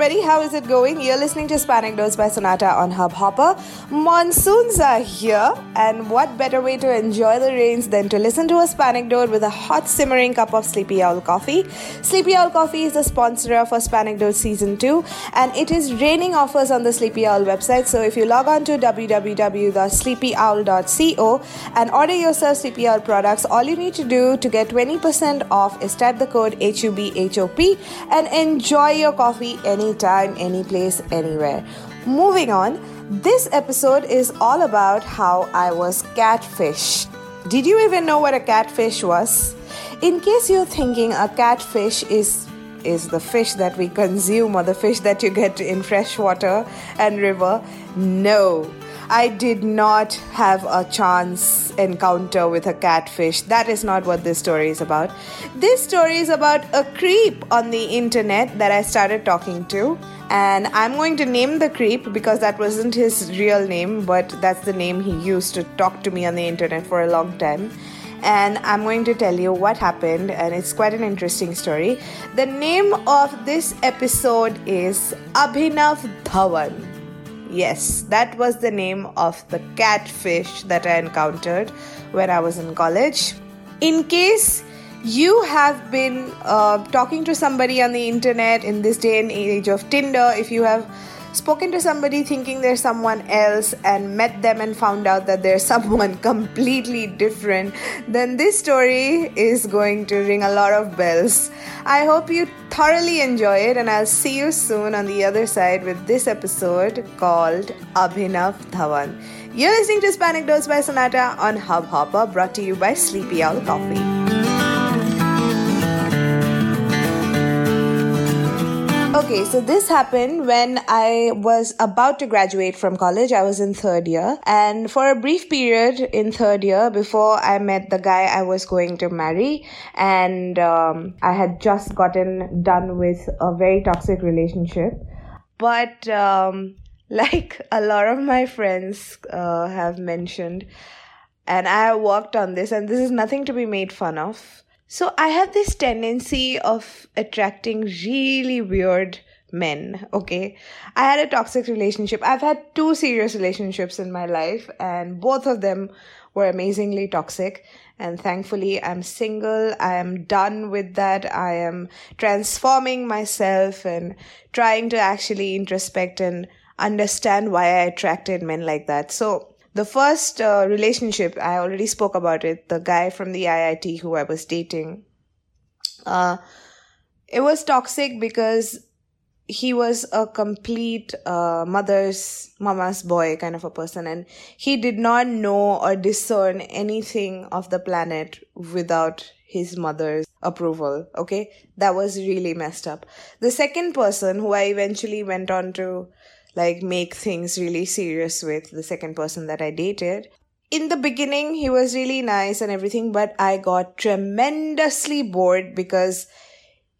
everybody. How is it going? You're listening to Spanecdotes by Sonata on Hubhopper. Monsoons are here, and what better way to enjoy the rains than to listen to a Dose with a hot simmering cup of Sleepy Owl coffee? Sleepy Owl Coffee is the sponsor of Spanecdotes Season 2, and it is raining offers on the Sleepy Owl website. So if you log on to www.sleepyowl.co and order yourself Sleepy Owl products, all you need to do to get 20% off is type the code HUBHOP and enjoy your coffee anytime, any place, anywhere. Moving on, this episode is all about how I was catfished. Did you even know what a catfish was? In case you're thinking a catfish is is the fish that we consume or the fish that you get in freshwater and river, no. I did not have a chance encounter with a catfish. That is not what this story is about. This story is about a creep on the internet that I started talking to. And I'm going to name the creep because that wasn't his real name, but that's the name he used to talk to me on the internet for a long time and I'm going to tell you what happened, and it's quite an interesting story. The name of this episode is Abhinav Dhawan. Yes, that was the name of the catfish that I encountered when I was in college. In case you have been uh, talking to somebody on the internet in this day and age of Tinder, if you have spoken to somebody thinking they're someone else and met them and found out that they're someone completely different, then this story is going to ring a lot of bells. I hope you thoroughly enjoy it, and I'll see you soon on the other side with this episode called Abhinav Dhawan. You're listening to Spanecdotes by Sonata on Hub Hubhopper, brought to you by Sleepy Owl Coffee. Okay, so this happened when I was about to graduate from college. I was in third year. And for a brief period in third year, before I met the guy I was going to marry, and um, I had just gotten done with a very toxic relationship. But um, like a lot of my friends uh, have mentioned, and I worked on this, and this is nothing to be made fun of. So I have this tendency of attracting really weird men, okay? I had a toxic relationship. I've had two serious relationships in my life and both of them were amazingly toxic and thankfully I'm single. I am done with that. I am transforming myself and trying to actually introspect and understand why I attracted men like that. So the first uh, relationship, I already spoke about it, the guy from the IIT who I was dating. Uh, it was toxic because he was a complete uh, mother's mama's boy kind of a person and he did not know or discern anything of the planet without his mother's approval okay that was really messed up the second person who i eventually went on to like make things really serious with the second person that I dated. In the beginning, he was really nice and everything, but I got tremendously bored because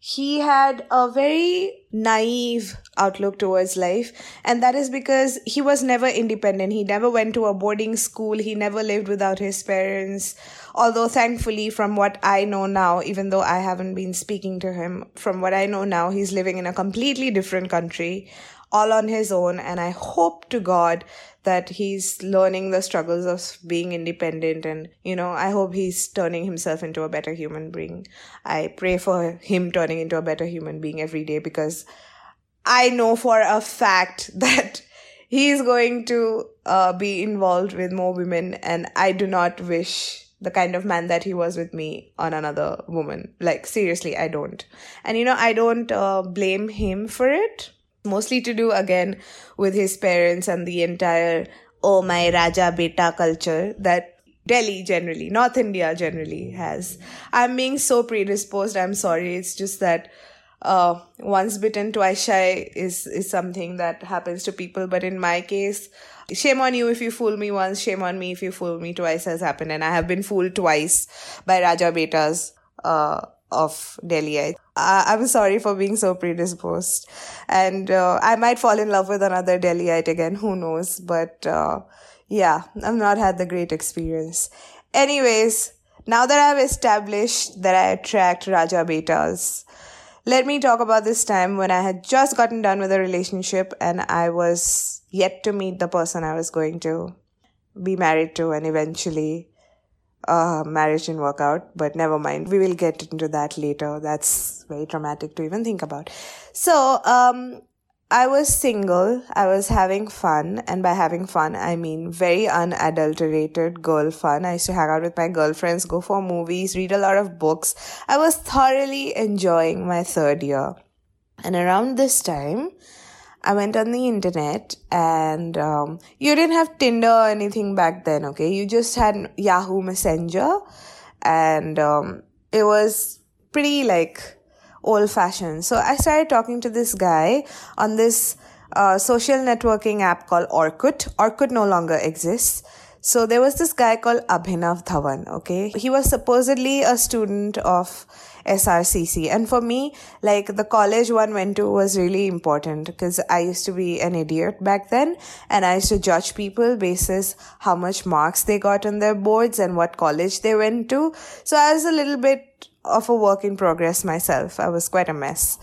he had a very naive outlook towards life. And that is because he was never independent. He never went to a boarding school. He never lived without his parents. Although thankfully from what i know now even though i haven't been speaking to him from what i know now he's living in a completely different country all on his own. And I hope to God that he's learning the struggles of being independent. And, you know, I hope he's turning himself into a better human being. I pray for him turning into a better human being every day because I know for a fact that he's going to uh, be involved with more women. And I do not wish the kind of man that he was with me on another woman. Like, seriously, I don't. And, you know, I don't uh, blame him for it mostly to do again with his parents and the entire oh my Raja Beta culture that Delhi generally, North India generally has. I'm being so predisposed, I'm sorry. It's just that uh, once bitten, twice shy is, is something that happens to people. But in my case, shame on you if you fool me once, shame on me if you fool me twice has happened. And I have been fooled twice by Raja Betas uh, of Delhi. I, I'm sorry for being so predisposed. And uh, I might fall in love with another Delhiite again. Who knows? But uh, yeah, I've not had the great experience. Anyways, now that I've established that I attract Raja Betas, let me talk about this time when I had just gotten done with a relationship and I was yet to meet the person I was going to be married to and eventually uh, marriage didn't work out, but never mind. We will get into that later. That's very traumatic to even think about. So, um, I was single. I was having fun. And by having fun, I mean very unadulterated girl fun. I used to hang out with my girlfriends, go for movies, read a lot of books. I was thoroughly enjoying my third year. And around this time, I went on the internet and um, you didn't have Tinder or anything back then, okay? You just had Yahoo Messenger and um, it was pretty like old fashioned. So I started talking to this guy on this uh, social networking app called Orkut. Orkut no longer exists. So there was this guy called Abhinav Dhawan, okay? He was supposedly a student of SRCC. And for me, like the college one went to was really important because I used to be an idiot back then and I used to judge people basis how much marks they got on their boards and what college they went to. So I was a little bit of a work in progress myself. I was quite a mess.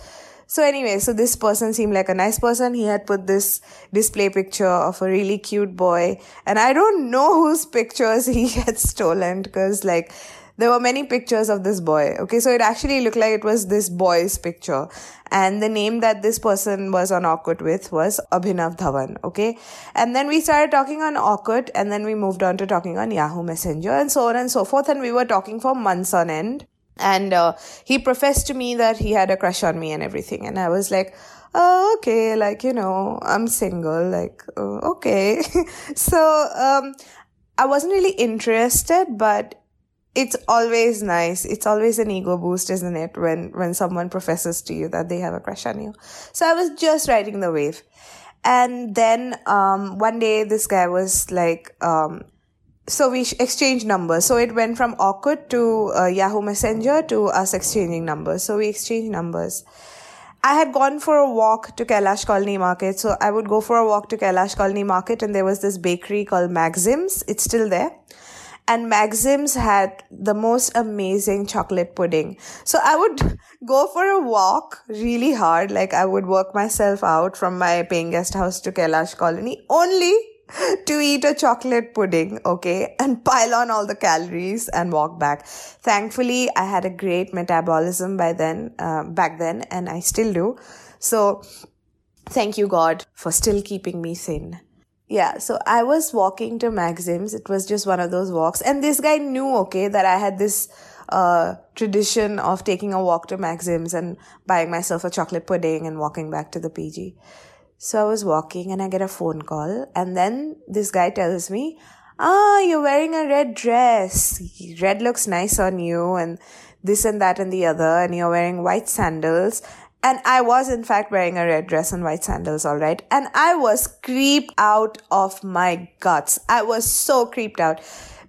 So anyway, so this person seemed like a nice person. He had put this display picture of a really cute boy. And I don't know whose pictures he had stolen because like there were many pictures of this boy. Okay. So it actually looked like it was this boy's picture. And the name that this person was on Orkut with was Abhinav Dhawan. Okay. And then we started talking on Orkut and then we moved on to talking on Yahoo Messenger and so on and so forth. And we were talking for months on end and uh, he professed to me that he had a crush on me and everything and i was like oh okay like you know i'm single like uh, okay so um i wasn't really interested but it's always nice it's always an ego boost isn't it when when someone professes to you that they have a crush on you so i was just riding the wave and then um one day this guy was like um so we exchanged numbers. So it went from Orkut to uh, Yahoo Messenger to us exchanging numbers. So we exchanged numbers. I had gone for a walk to Kailash Colony Market. So I would go for a walk to Kailash Colony Market and there was this bakery called Maxim's. It's still there. And Maxim's had the most amazing chocolate pudding. So I would go for a walk really hard. Like I would work myself out from my paying guest house to Kailash Colony only to eat a chocolate pudding, okay, and pile on all the calories and walk back. Thankfully, I had a great metabolism by then, uh, back then, and I still do. So, thank you, God, for still keeping me thin. Yeah, so I was walking to Maxim's. It was just one of those walks. And this guy knew, okay, that I had this uh, tradition of taking a walk to Maxim's and buying myself a chocolate pudding and walking back to the PG. So I was walking and I get a phone call and then this guy tells me, ah, you're wearing a red dress. Red looks nice on you and this and that and the other and you're wearing white sandals. And I was in fact wearing a red dress and white sandals, alright. And I was creeped out of my guts. I was so creeped out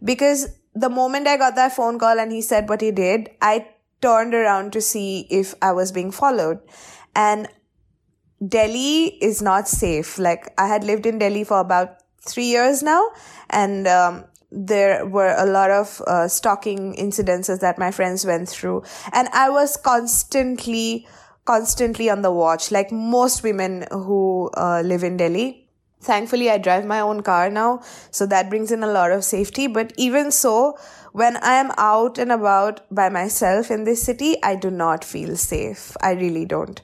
because the moment I got that phone call and he said what he did, I turned around to see if I was being followed. And Delhi is not safe. Like I had lived in Delhi for about three years now, and um, there were a lot of uh, stalking incidences that my friends went through, and I was constantly, constantly on the watch, like most women who uh, live in Delhi. Thankfully, I drive my own car now, so that brings in a lot of safety. But even so, when I am out and about by myself in this city, I do not feel safe. I really don't.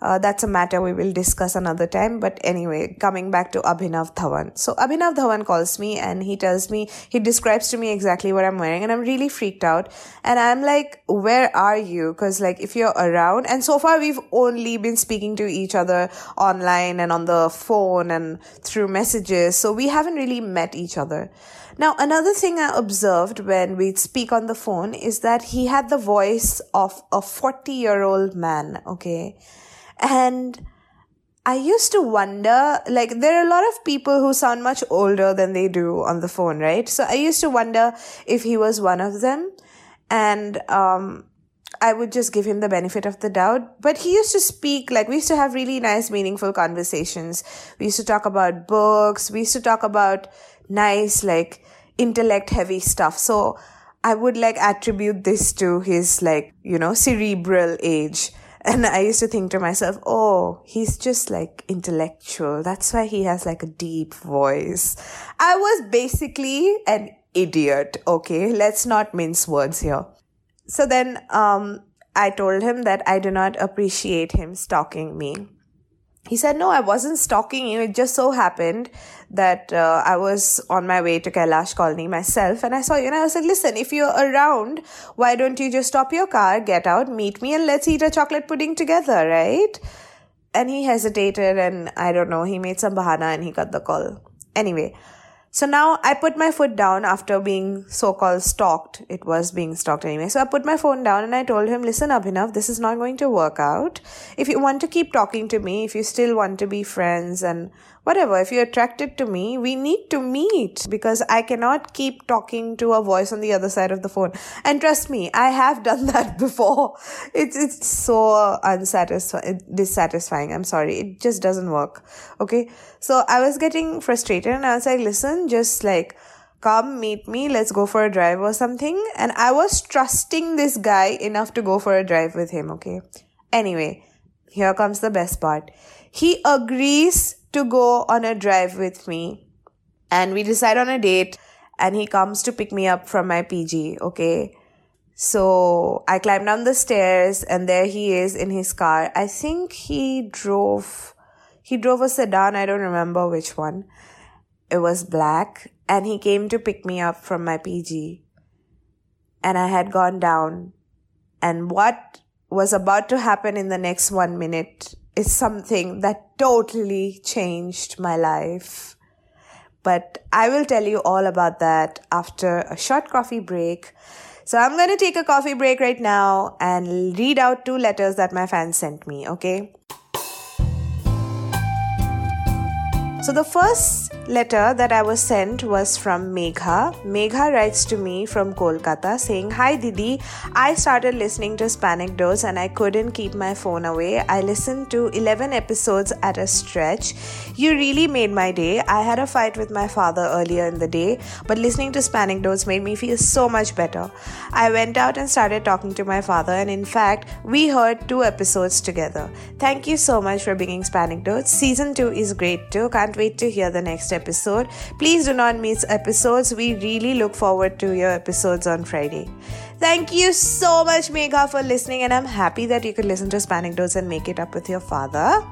Uh, that's a matter we will discuss another time. But anyway, coming back to Abhinav Dhawan. So Abhinav Dhawan calls me and he tells me, he describes to me exactly what I'm wearing and I'm really freaked out. And I'm like, where are you? Cause like if you're around and so far we've only been speaking to each other online and on the phone and through messages. So we haven't really met each other. Now, another thing I observed when we'd speak on the phone is that he had the voice of a 40 year old man. Okay. And I used to wonder, like, there are a lot of people who sound much older than they do on the phone, right? So I used to wonder if he was one of them. And, um, I would just give him the benefit of the doubt. But he used to speak, like, we used to have really nice, meaningful conversations. We used to talk about books. We used to talk about nice, like, intellect heavy stuff. So I would, like, attribute this to his, like, you know, cerebral age. And I used to think to myself, oh, he's just like intellectual. That's why he has like a deep voice. I was basically an idiot. Okay. Let's not mince words here. So then, um, I told him that I do not appreciate him stalking me. He said, no, I wasn't stalking you. It just so happened that uh, I was on my way to Kailash Colony myself and I saw you and I was like, listen, if you're around, why don't you just stop your car, get out, meet me and let's eat a chocolate pudding together, right? And he hesitated and I don't know, he made some bahana and he got the call. Anyway, so now I put my foot down after being so called stalked. It was being stalked anyway. So I put my phone down and I told him, listen, Abhinav, this is not going to work out. If you want to keep talking to me, if you still want to be friends and whatever, if you're attracted to me, we need to meet because I cannot keep talking to a voice on the other side of the phone. And trust me, I have done that before. It's, it's so unsatisfying, dissatisfying. I'm sorry. It just doesn't work. Okay. So I was getting frustrated and I was like, listen, just like, come meet me let's go for a drive or something and i was trusting this guy enough to go for a drive with him okay anyway here comes the best part he agrees to go on a drive with me and we decide on a date and he comes to pick me up from my PG, okay? So I climb down the stairs and there he is in his car. I think he drove he drove a sedan, I don't remember which one. It was black and he came to pick me up from my PG. And I had gone down and what was about to happen in the next 1 minute is something that totally changed my life. But I will tell you all about that after a short coffee break. So I'm going to take a coffee break right now and read out two letters that my fans sent me, okay? So the first letter that I was sent was from Megha. Megha writes to me from Kolkata saying, Hi Didi, I started listening to Spanecdotes and I couldn't keep my phone away. I listened to 11 episodes at a stretch. You really made my day. I had a fight with my father earlier in the day, but listening to Spanecdotes made me feel so much better. I went out and started talking to my father, and in fact, we heard two episodes together. Thank you so much for bringing Spanecdotes. Season 2 is great too. Can't wait to hear the next episode. Please do not miss episodes. We really look forward to your episodes on Friday. Thank you so much, Megha, for listening, and I'm happy that you could listen to Spanecdotes and make it up with your father.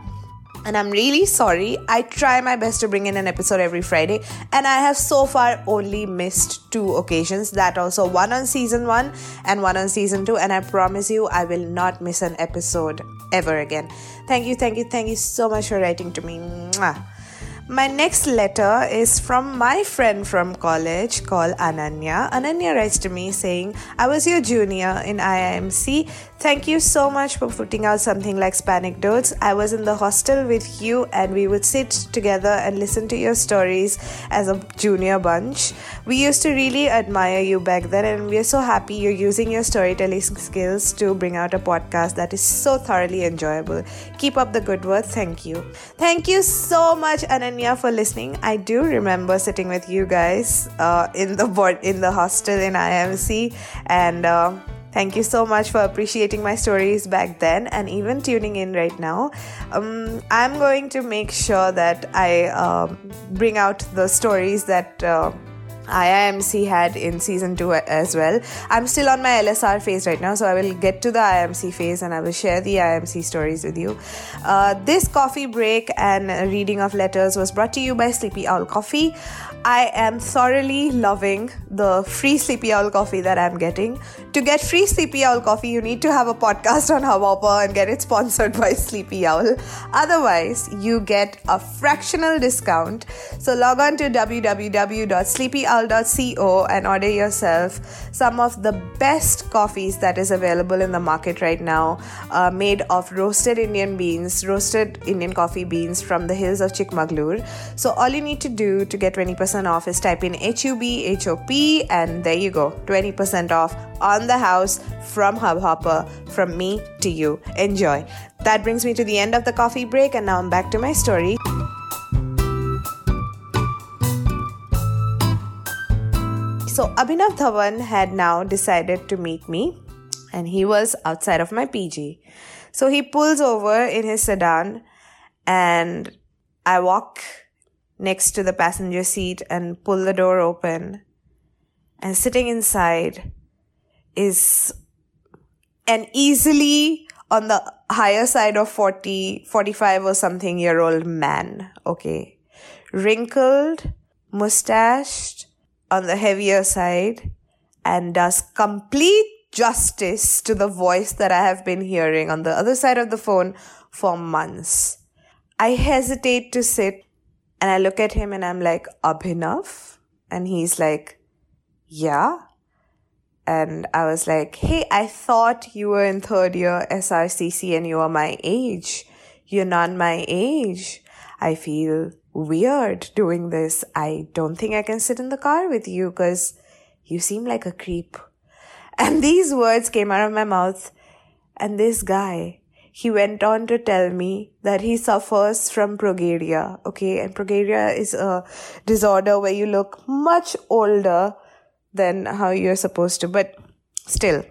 And I'm really sorry. I try my best to bring in an episode every Friday, and I have so far only missed two occasions. That also one on season one and one on season two. And I promise you, I will not miss an episode ever again. Thank you, thank you, thank you so much for writing to me. Mwah. My next letter is from my friend from college called Ananya. Ananya writes to me saying, I was your junior in IIMC. Thank you so much for putting out something like Spanecdotes. I was in the hostel with you and we would sit together and listen to your stories as a junior bunch. We used to really admire you back then and we are so happy you're using your storytelling skills to bring out a podcast that is so thoroughly enjoyable. Keep up the good work. Thank you. Thank you so much, Ananya, for listening. I do remember sitting with you guys uh, in the board in the hostel in IMC and uh, Thank you so much for appreciating my stories back then and even tuning in right now. Um, I'm going to make sure that I uh, bring out the stories that. Uh, IIMC had in season 2 as well. I'm still on my LSR phase right now, so I will get to the IMC phase and I will share the IMC stories with you. Uh, this coffee break and reading of letters was brought to you by Sleepy Owl Coffee. I am thoroughly loving the free Sleepy Owl coffee that I'm getting. To get free Sleepy Owl coffee, you need to have a podcast on Hubhopper and get it sponsored by Sleepy Owl. Otherwise, you get a fractional discount. So log on to www.sleepyowl.co and order yourself some of the best coffees that is available in the market right now, uh, made of roasted Indian beans, roasted Indian coffee beans from the hills of Chikmagalur. So all you need to do to get 20% off is type in HUB HOP and there you go, 20% off on the house from Hubhopper from me to you. Enjoy. That brings me to the end of the coffee break, and now I'm back to my story. So, Abhinav Dhawan had now decided to meet me, and he was outside of my PG. So, he pulls over in his sedan, and I walk next to the passenger seat and pull the door open. And sitting inside is an easily on the higher side of 40, 45 or something year old man. Okay. Wrinkled, mustached, on the heavier side, and does complete justice to the voice that I have been hearing on the other side of the phone for months. I hesitate to sit and I look at him and I'm like, Abhinav? And he's like, yeah and I was like, hey, I thought you were in third year SRCC and you are my age. You're not my age. I feel weird doing this. I don't think I can sit in the car with you because you seem like a creep. And these words came out of my mouth. And this guy, he went on to tell me that he suffers from progeria. Okay. And progeria is a disorder where you look much older than how you're supposed to. But still,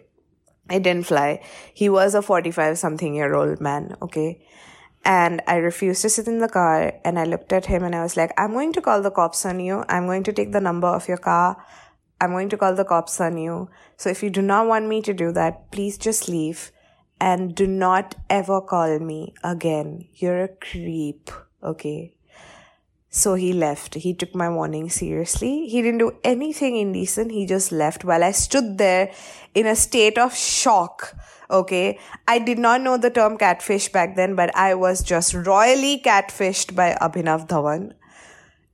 it didn't fly. He was a 45 something year old man, okay? And I refused to sit in the car and I looked at him and I was like, I'm going to call the cops on you. I'm going to take the number of your car. I'm going to call the cops on you. So if you do not want me to do that, please just leave and do not ever call me again. You're a creep, okay? So he left. He took my warning seriously. He didn't do anything indecent. He just left while I stood there in a state of shock. Okay. I did not know the term catfish back then, but I was just royally catfished by Abhinav Dhawan.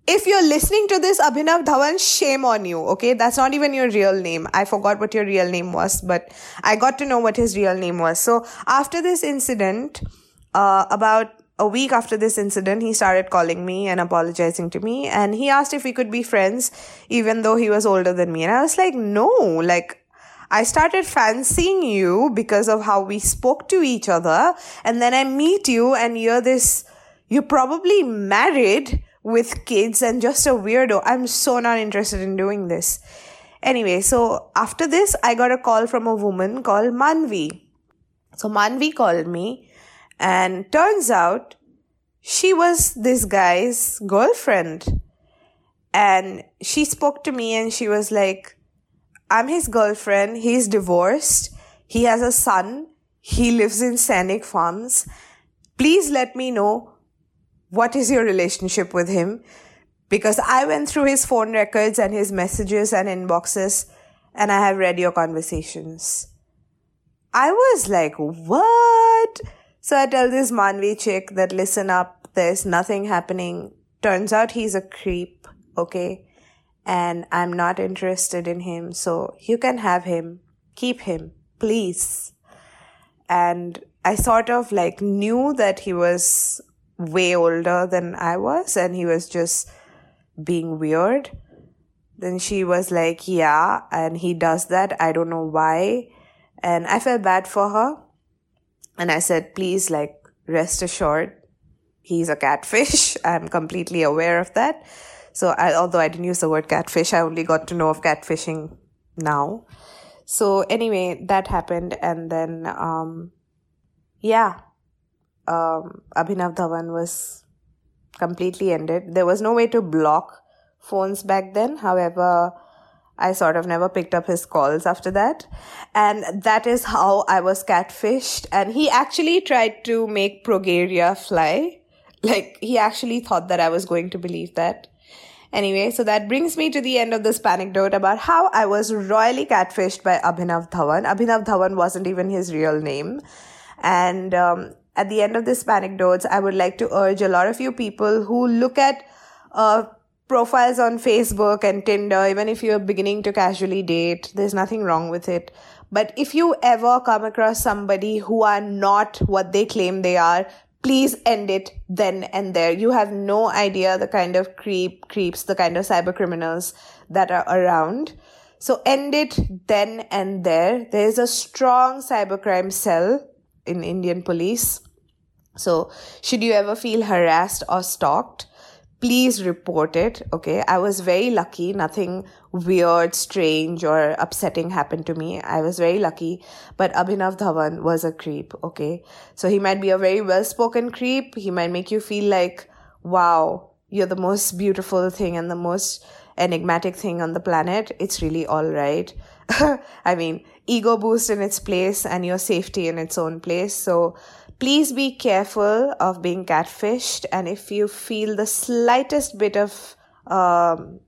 If you're listening to this, Abhinav Dhawan, shame on you. Okay. That's not even your real name. I forgot what your real name was, but I got to know what his real name was. So after this incident, uh, about a week after this incident, he started calling me and apologizing to me. And he asked if we could be friends, even though he was older than me. And I was like, no, like, I started fancying you because of how we spoke to each other. And then I meet you and you're this, you're probably married with kids and just a weirdo. I'm so not interested in doing this. Anyway, so after this, I got a call from a woman called Manvi. So Manvi called me and turns out she was this guy's girlfriend. And she spoke to me and she was like, I'm his girlfriend. He's divorced. He has a son. He lives in Sainik Farms. Please let me know what is your relationship with him because I went through his phone records and his messages and inboxes and I have read your conversations. I was like, what? So I tell this Manvi chick that listen up, there's nothing happening. Turns out he's a creep, okay? And I'm not interested in him, so you can have him. Keep him, please. And I sort of like knew that he was way older than I was and he was just being weird. Then she was like, yeah, and he does that. I don't know why. And I felt bad for her and I said, please, like, rest assured, he's a catfish. I'm completely aware of that. So, I, although I didn't use the word catfish, I only got to know of catfishing now. So, anyway, that happened. And then, um, yeah, um, Abhinav Dhawan was completely ended. There was no way to block phones back then. However, I sort of never picked up his calls after that. And that is how I was catfished. And he actually tried to make progeria fly. Like, he actually thought that I was going to believe that. Anyway, so that brings me to the end of this anecdote about how I was royally catfished by Abhinav Dhawan. Abhinav Dhawan wasn't even his real name. And um, at the end of this anecdote, I would like to urge a lot of you people who look at uh, profiles on Facebook and Tinder, even if you're beginning to casually date, there's nothing wrong with it. But if you ever come across somebody who are not what they claim they are, please end it then and there. You have no idea the kind of creep, creeps, the kind of cyber criminals that are around. So end it then and there. There is a strong cybercrime cell in Indian police. So should you ever feel harassed or stalked, please report it. Okay. I was very lucky. Nothing weird, strange, or upsetting happened to me. I was very lucky. But Abhinav Dhawan was a creep. Okay. So he might be a very well spoken creep. He might make you feel like, wow, you're the most beautiful thing and the most enigmatic thing on the planet. It's really all right. I mean, ego boost in its place and your safety in its own place. So, Please be careful of being catfished, and if you feel the slightest bit of um,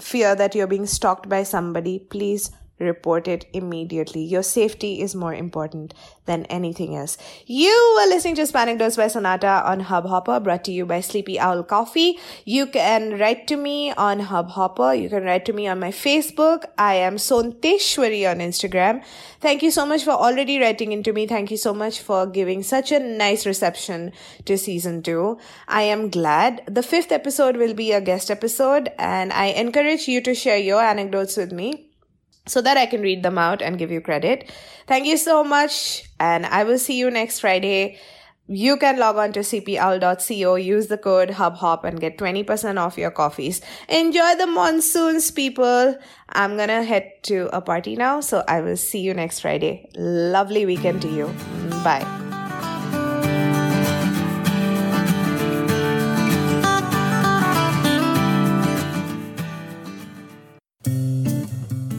fear that you're being stalked by somebody, please report it immediately. Your safety is more important than anything else. You are listening to Spanecdotes by Sonata on Hubhopper, brought to you by Sleepy Owl Coffee. You can write to me on Hubhopper. You can write to me on my Facebook. I am Sonteshwari on Instagram. Thank you so much for already writing into me. Thank you so much for giving such a nice reception to season two. I am glad. The fifth episode will be a guest episode and I encourage you to share your anecdotes with me so that I can read them out and give you credit. Thank you so much, and I will see you next Friday. You can log on to sleepyowl.co, use the code HubHop, and get 20% off your coffees. Enjoy the monsoons, people. I'm gonna head to a party now, so I will see you next Friday. Lovely weekend to you. Bye.